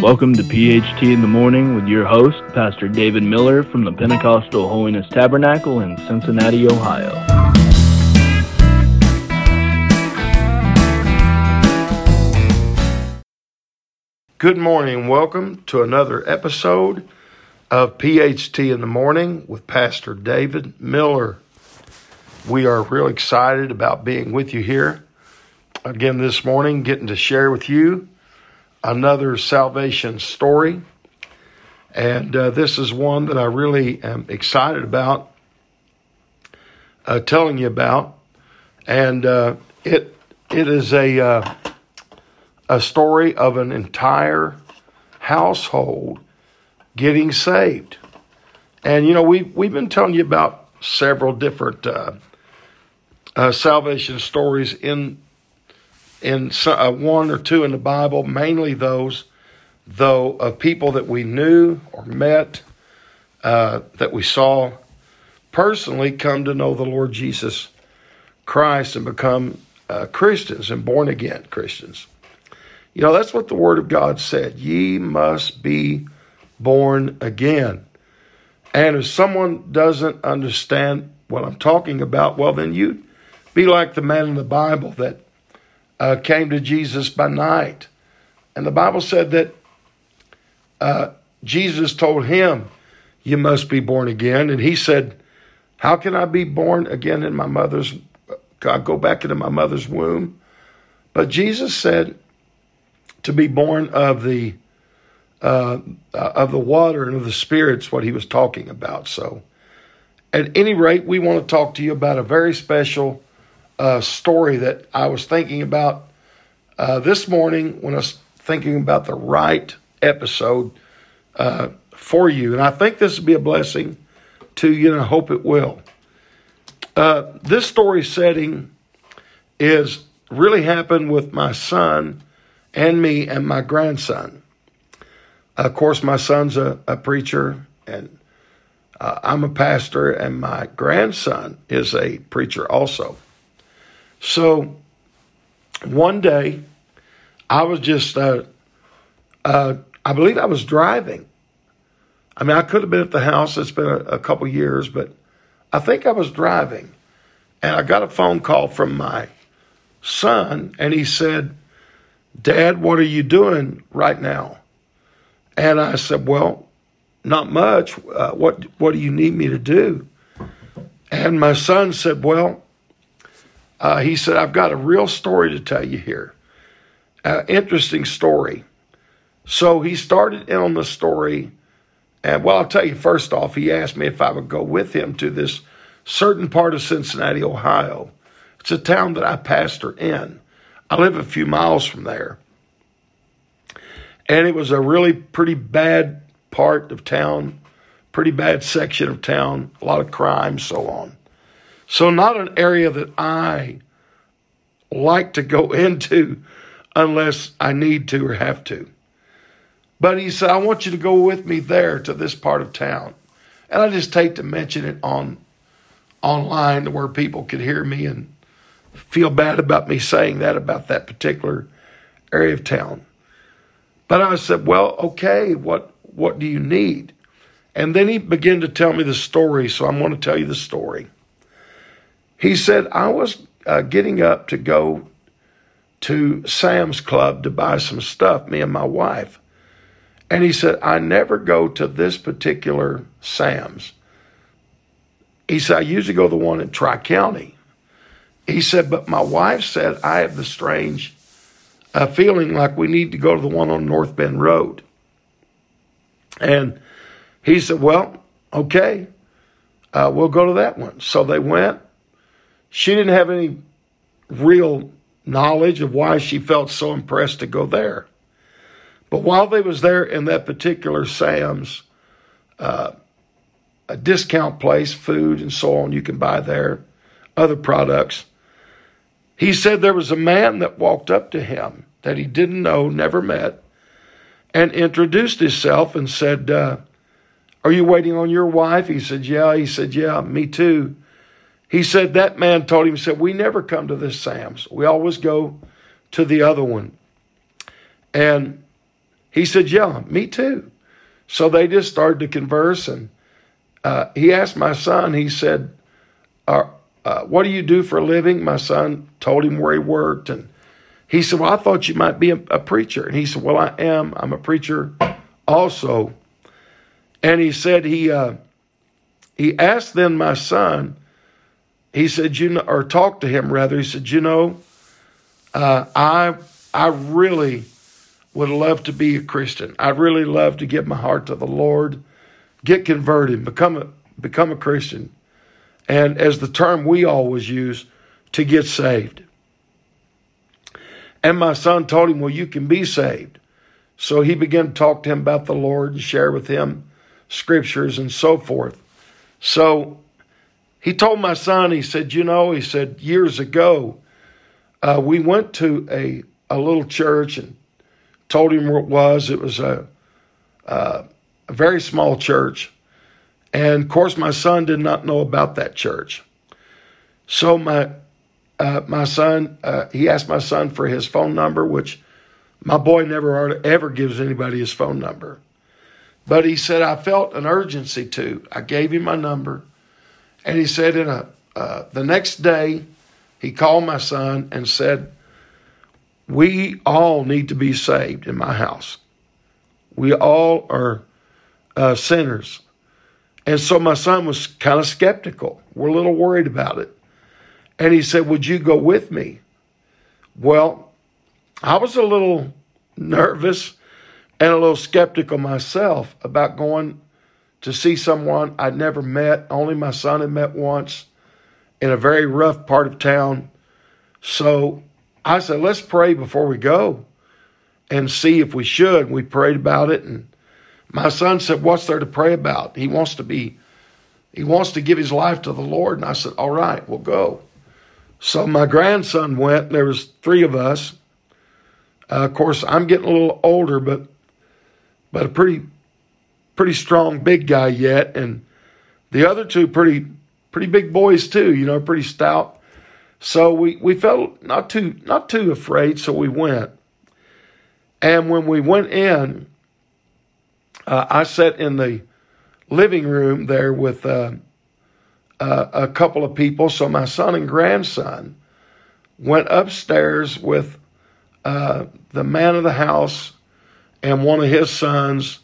Welcome to PHT in the Morning with your host, Pastor David Miller from the Pentecostal Holiness Tabernacle in Cincinnati, Ohio. Good morning. Welcome to another episode of PHT in the Morning with Pastor David Miller. We are real excited about being with you here again this morning, getting to share with you another salvation story. And uh, this is one that I really am excited about uh, telling you about. And uh, it it is a uh, a story of an entire household getting saved. And you know we we've been telling you about several different uh, uh, salvation stories in in uh, one or two in the Bible, mainly those, though, of people that we knew or met, uh, that we saw personally come to know the Lord Jesus Christ and become uh, Christians and born again Christians. You know, that's what the Word of God said. Ye must be born again. And if someone doesn't understand what I'm talking about, well, then you'd be like the man in the Bible that uh, came to Jesus by night. And the Bible said that uh, Jesus told him, You must be born again. And he said, How can I be born again in my mother's? I go back into my mother's womb? But Jesus said, To be born of the uh, of the water and of the spirits, what he was talking about. So, at any rate, we want to talk to you about a very special uh, story that I was thinking about uh, this morning when I was thinking about the right episode uh, for you. And I think this will be a blessing to you, and I hope it will. Uh, this story setting is really happened with my son and me and my grandson. Of course, my son's a, a preacher, and uh, I'm a pastor, and my grandson is a preacher also. So one day, I was just, uh, uh, I believe I was driving. I mean, I could have been at the house. It's been a, a couple years, but I think I was driving. And I got a phone call from my son, and he said, Dad, what are you doing right now? And I said, Well, not much. Uh, what What do you need me to do? And my son said, Well, uh, he said, I've got a real story to tell you here. Uh, interesting story. So he started in on the story. And well, I'll tell you first off, he asked me if I would go with him to this certain part of Cincinnati, Ohio. It's a town that I pastor in. I live a few miles from there. And it was a really pretty bad part of town, pretty bad section of town, a lot of crime, so on. So, not an area that I like to go into unless I need to or have to. But he said, I want you to go with me there to this part of town. And I just hate to mention it on online to where people could hear me and feel bad about me saying that about that particular area of town. But I said, Well, okay, what what do you need? And then he began to tell me the story, so I'm going to tell you the story. He said, I was uh, getting up to go to Sam's Club to buy some stuff, me and my wife. And he said, I never go to this particular Sam's. He said, I usually go to the one in Tri County. He said, but my wife said, I have the strange uh, feeling like we need to go to the one on North Bend Road. And he said, well, okay, uh, we'll go to that one. So they went. She didn't have any real knowledge of why she felt so impressed to go there. But while they was there in that particular Sam's, uh, a discount place, food and so on, you can buy there, other products. He said there was a man that walked up to him that he didn't know, never met, and introduced himself and said, uh, Are you waiting on your wife? He said, Yeah. He said, Yeah, me too. He said that man told him, he said, We never come to this Sam's. We always go to the other one. And he said, Yeah, me too. So they just started to converse. And uh, he asked my son, he said, uh, uh, What do you do for a living? My son told him where he worked. And he said, Well, I thought you might be a, a preacher. And he said, Well, I am. I'm a preacher also. And he said, He, uh, he asked then my son, he said, you know, or talked to him rather. He said, you know, uh, I I really would love to be a Christian. I'd really love to give my heart to the Lord, get converted, become a become a Christian, and as the term we always use, to get saved. And my son told him, "Well, you can be saved." So he began to talk to him about the Lord and share with him scriptures and so forth. So he told my son, he said, You know, he said, years ago, uh, we went to a, a little church and told him where it was. It was a, a very small church. And of course, my son did not know about that church. So my uh, my son, uh, he asked my son for his phone number, which my boy never ever gives anybody his phone number. But he said, I felt an urgency to. I gave him my number. And he said, in a, uh, the next day, he called my son and said, We all need to be saved in my house. We all are uh, sinners. And so my son was kind of skeptical. We're a little worried about it. And he said, Would you go with me? Well, I was a little nervous and a little skeptical myself about going to see someone I'd never met, only my son had met once in a very rough part of town. So I said, let's pray before we go and see if we should. We prayed about it and my son said, What's there to pray about? He wants to be he wants to give his life to the Lord. And I said, All right, we'll go. So my grandson went. There was three of us. Uh, of course, I'm getting a little older, but but a pretty pretty strong big guy yet, and the other two pretty pretty big boys too. You know, pretty stout. So we we felt not too not too afraid, so we went. And when we went in, uh, I sat in the living room there with uh, uh, a couple of people. So my son and grandson went upstairs with uh, the man of the house and one of his sons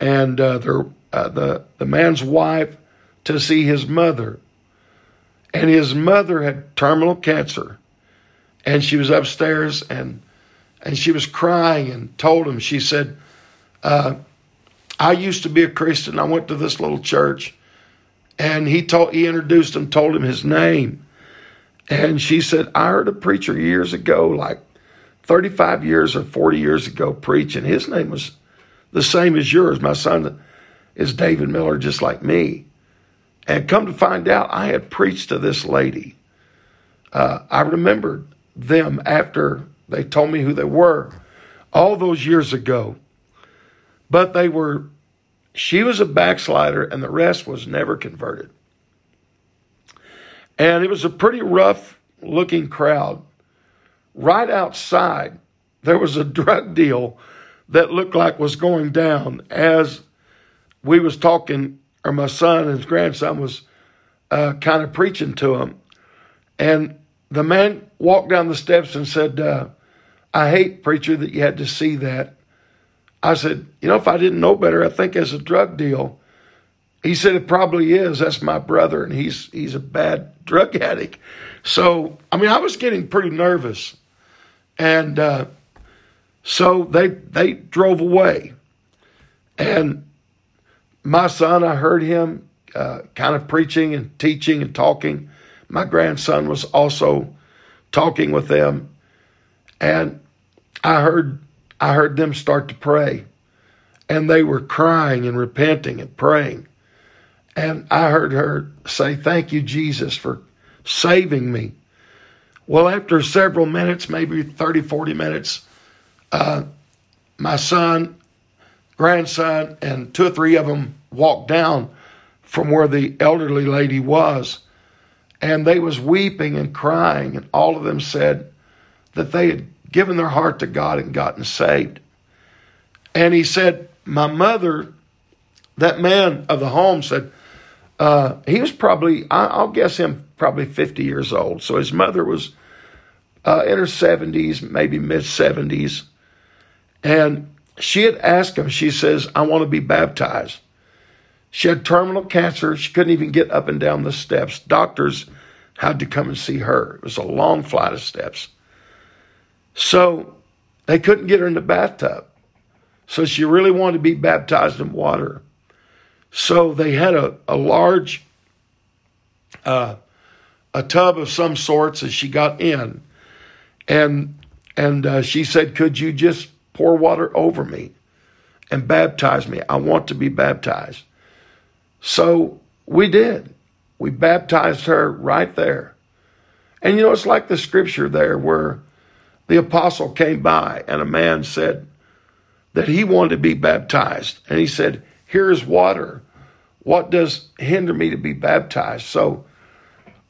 and uh, their, uh, the, the man's wife to see his mother. And his mother had terminal cancer. And she was upstairs and, and she was crying and told him, she said, uh, I used to be a Christian. I went to this little church. And he told, he introduced him, told him his name. And she said, I heard a preacher years ago, like 35 years or 40 years ago, preaching. His name was the same as yours. My son is David Miller, just like me. And come to find out, I had preached to this lady. Uh, I remembered them after they told me who they were all those years ago. But they were, she was a backslider, and the rest was never converted. And it was a pretty rough looking crowd. Right outside, there was a drug deal that looked like was going down as we was talking, or my son and his grandson was uh, kind of preaching to him. And the man walked down the steps and said, uh, I hate, preacher, that you had to see that. I said, You know, if I didn't know better, I think it's a drug deal. He said, It probably is. That's my brother, and he's he's a bad drug addict. So, I mean, I was getting pretty nervous. And uh, so they they drove away, and my son, I heard him uh, kind of preaching and teaching and talking. My grandson was also talking with them, and I heard I heard them start to pray, and they were crying and repenting and praying, and I heard her say, "Thank you, Jesus, for saving me." Well, after several minutes, maybe 30, 40 minutes, uh, my son, grandson, and two or three of them walked down from where the elderly lady was, and they was weeping and crying, and all of them said that they had given their heart to God and gotten saved. And he said, My mother, that man of the home said, uh, he was probably, I'll guess him probably 50 years old. So his mother was uh, in her 70s, maybe mid 70s. And she had asked him, she says, I want to be baptized. She had terminal cancer. She couldn't even get up and down the steps. Doctors had to come and see her. It was a long flight of steps. So they couldn't get her in the bathtub. So she really wanted to be baptized in water. So they had a, a large uh, a tub of some sorts as she got in, and and uh, she said, "Could you just pour water over me and baptize me? I want to be baptized." So we did. We baptized her right there. And you know, it's like the scripture there where the apostle came by and a man said that he wanted to be baptized. And he said, Here's water. What does hinder me to be baptized? So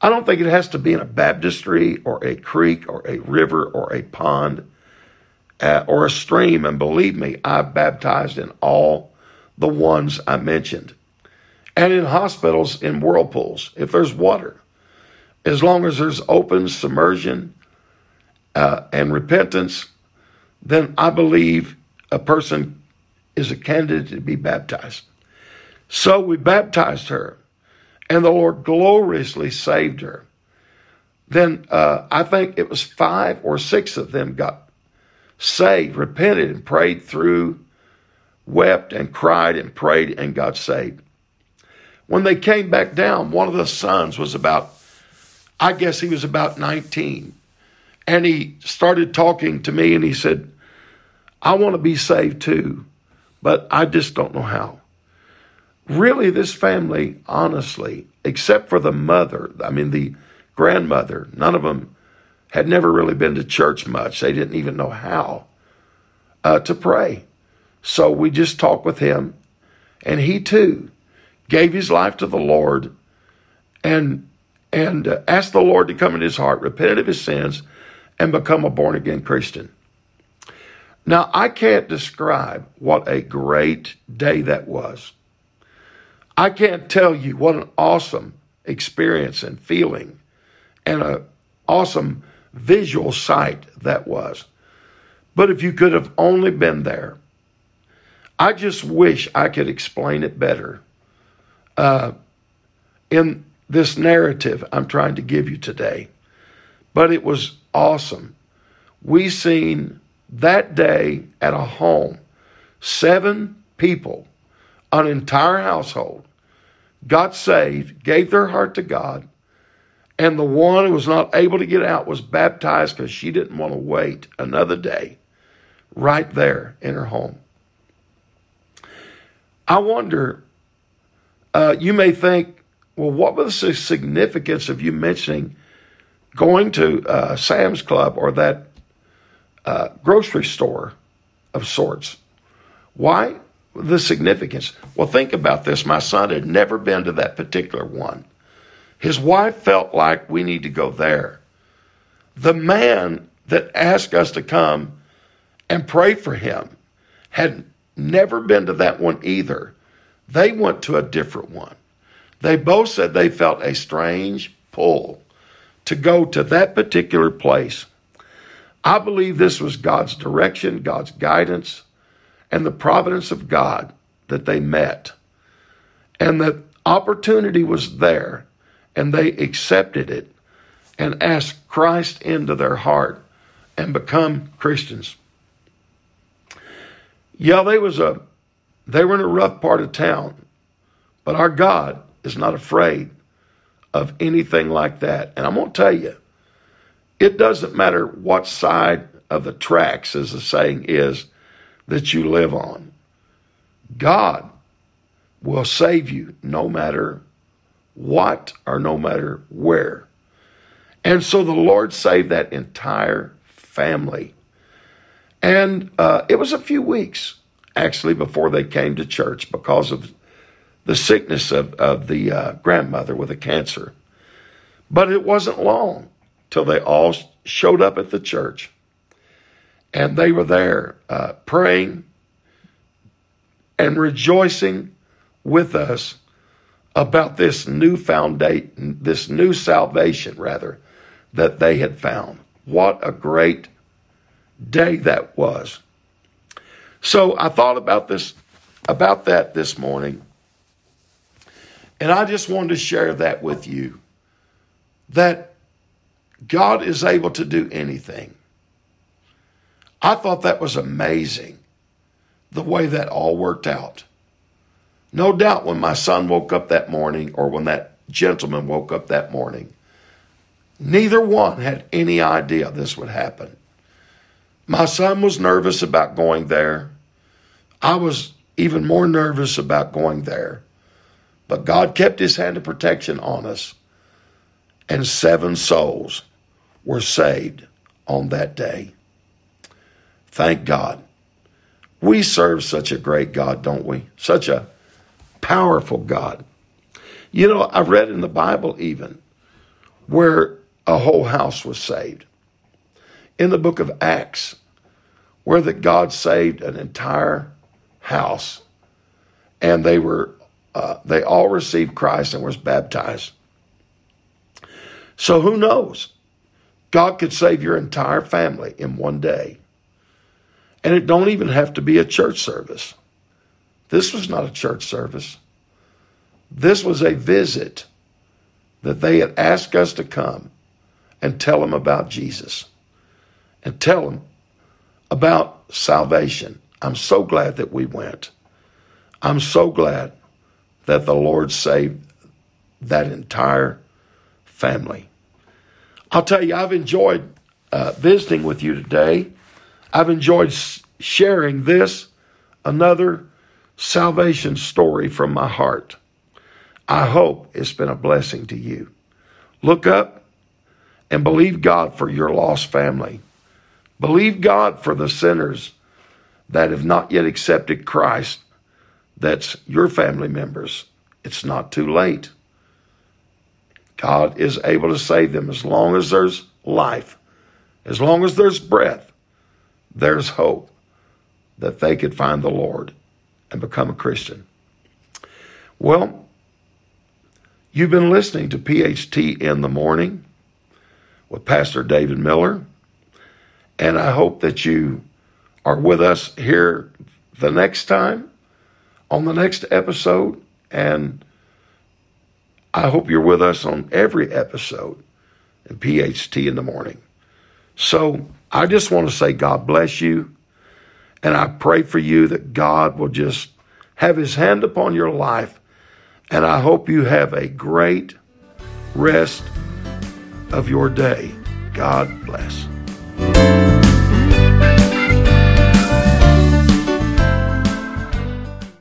I don't think it has to be in a baptistry or a creek or a river or a pond uh, or a stream. And believe me, I've baptized in all the ones I mentioned and in hospitals in whirlpools if there's water. As long as there's open submersion uh, and repentance, then I believe a person is a candidate to be baptized. So we baptized her, and the Lord gloriously saved her. Then uh, I think it was five or six of them got saved, repented, and prayed through, wept and cried and prayed and got saved. When they came back down, one of the sons was about, I guess he was about 19. And he started talking to me and he said, I want to be saved too, but I just don't know how. Really, this family, honestly, except for the mother, I mean, the grandmother, none of them had never really been to church much. They didn't even know how uh, to pray. So we just talked with him, and he too gave his life to the Lord and and uh, asked the Lord to come in his heart, repented of his sins, and become a born again Christian. Now, I can't describe what a great day that was. I can't tell you what an awesome experience and feeling and an awesome visual sight that was. But if you could have only been there, I just wish I could explain it better uh, in this narrative I'm trying to give you today. But it was awesome. We seen that day at a home, seven people, an entire household, got saved, gave their heart to God, and the one who was not able to get out was baptized because she didn't want to wait another day right there in her home. I wonder uh, you may think, well, what was the significance of you mentioning going to uh, Sam's Club or that uh, grocery store of sorts? Why the significance? Well, think about this. My son had never been to that particular one. His wife felt like we need to go there. The man that asked us to come and pray for him had never been to that one either. They went to a different one. They both said they felt a strange pull to go to that particular place. I believe this was God's direction, God's guidance, and the providence of God that they met. And the opportunity was there, and they accepted it and asked Christ into their heart and become Christians. Yeah, they was a they were in a rough part of town, but our God is not afraid of anything like that. And I'm to tell you, it doesn't matter what side of the tracks, as the saying is, that you live on. God will save you no matter what or no matter where. And so the Lord saved that entire family. And uh, it was a few weeks actually before they came to church because of the sickness of, of the uh, grandmother with a cancer. But it wasn't long till they all showed up at the church. And they were there uh, praying, and rejoicing with us about this new foundation, this new salvation, rather, that they had found. What a great day that was. So I thought about this, about that this morning, and I just wanted to share that with you that God is able to do anything. I thought that was amazing the way that all worked out. No doubt when my son woke up that morning or when that gentleman woke up that morning, neither one had any idea this would happen. My son was nervous about going there. I was even more nervous about going there. But God kept his hand of protection on us, and seven souls were saved on that day. Thank God. We serve such a great God, don't we? Such a powerful God. You know, I've read in the Bible even where a whole house was saved. In the book of Acts, where that God saved an entire house, and they were uh, they all received Christ and was baptized. So who knows? God could save your entire family in one day. And it don't even have to be a church service. This was not a church service. This was a visit that they had asked us to come and tell them about Jesus and tell them about salvation. I'm so glad that we went. I'm so glad that the Lord saved that entire family. I'll tell you, I've enjoyed uh, visiting with you today. I've enjoyed sharing this, another salvation story from my heart. I hope it's been a blessing to you. Look up and believe God for your lost family. Believe God for the sinners that have not yet accepted Christ. That's your family members. It's not too late. God is able to save them as long as there's life, as long as there's breath, there's hope that they could find the Lord and become a Christian. Well, you've been listening to PHT in the morning with Pastor David Miller, and I hope that you are with us here the next time on the next episode, and I hope you're with us on every episode in PHT in the morning. So I just want to say God bless you. And I pray for you that God will just have his hand upon your life. And I hope you have a great rest of your day. God bless.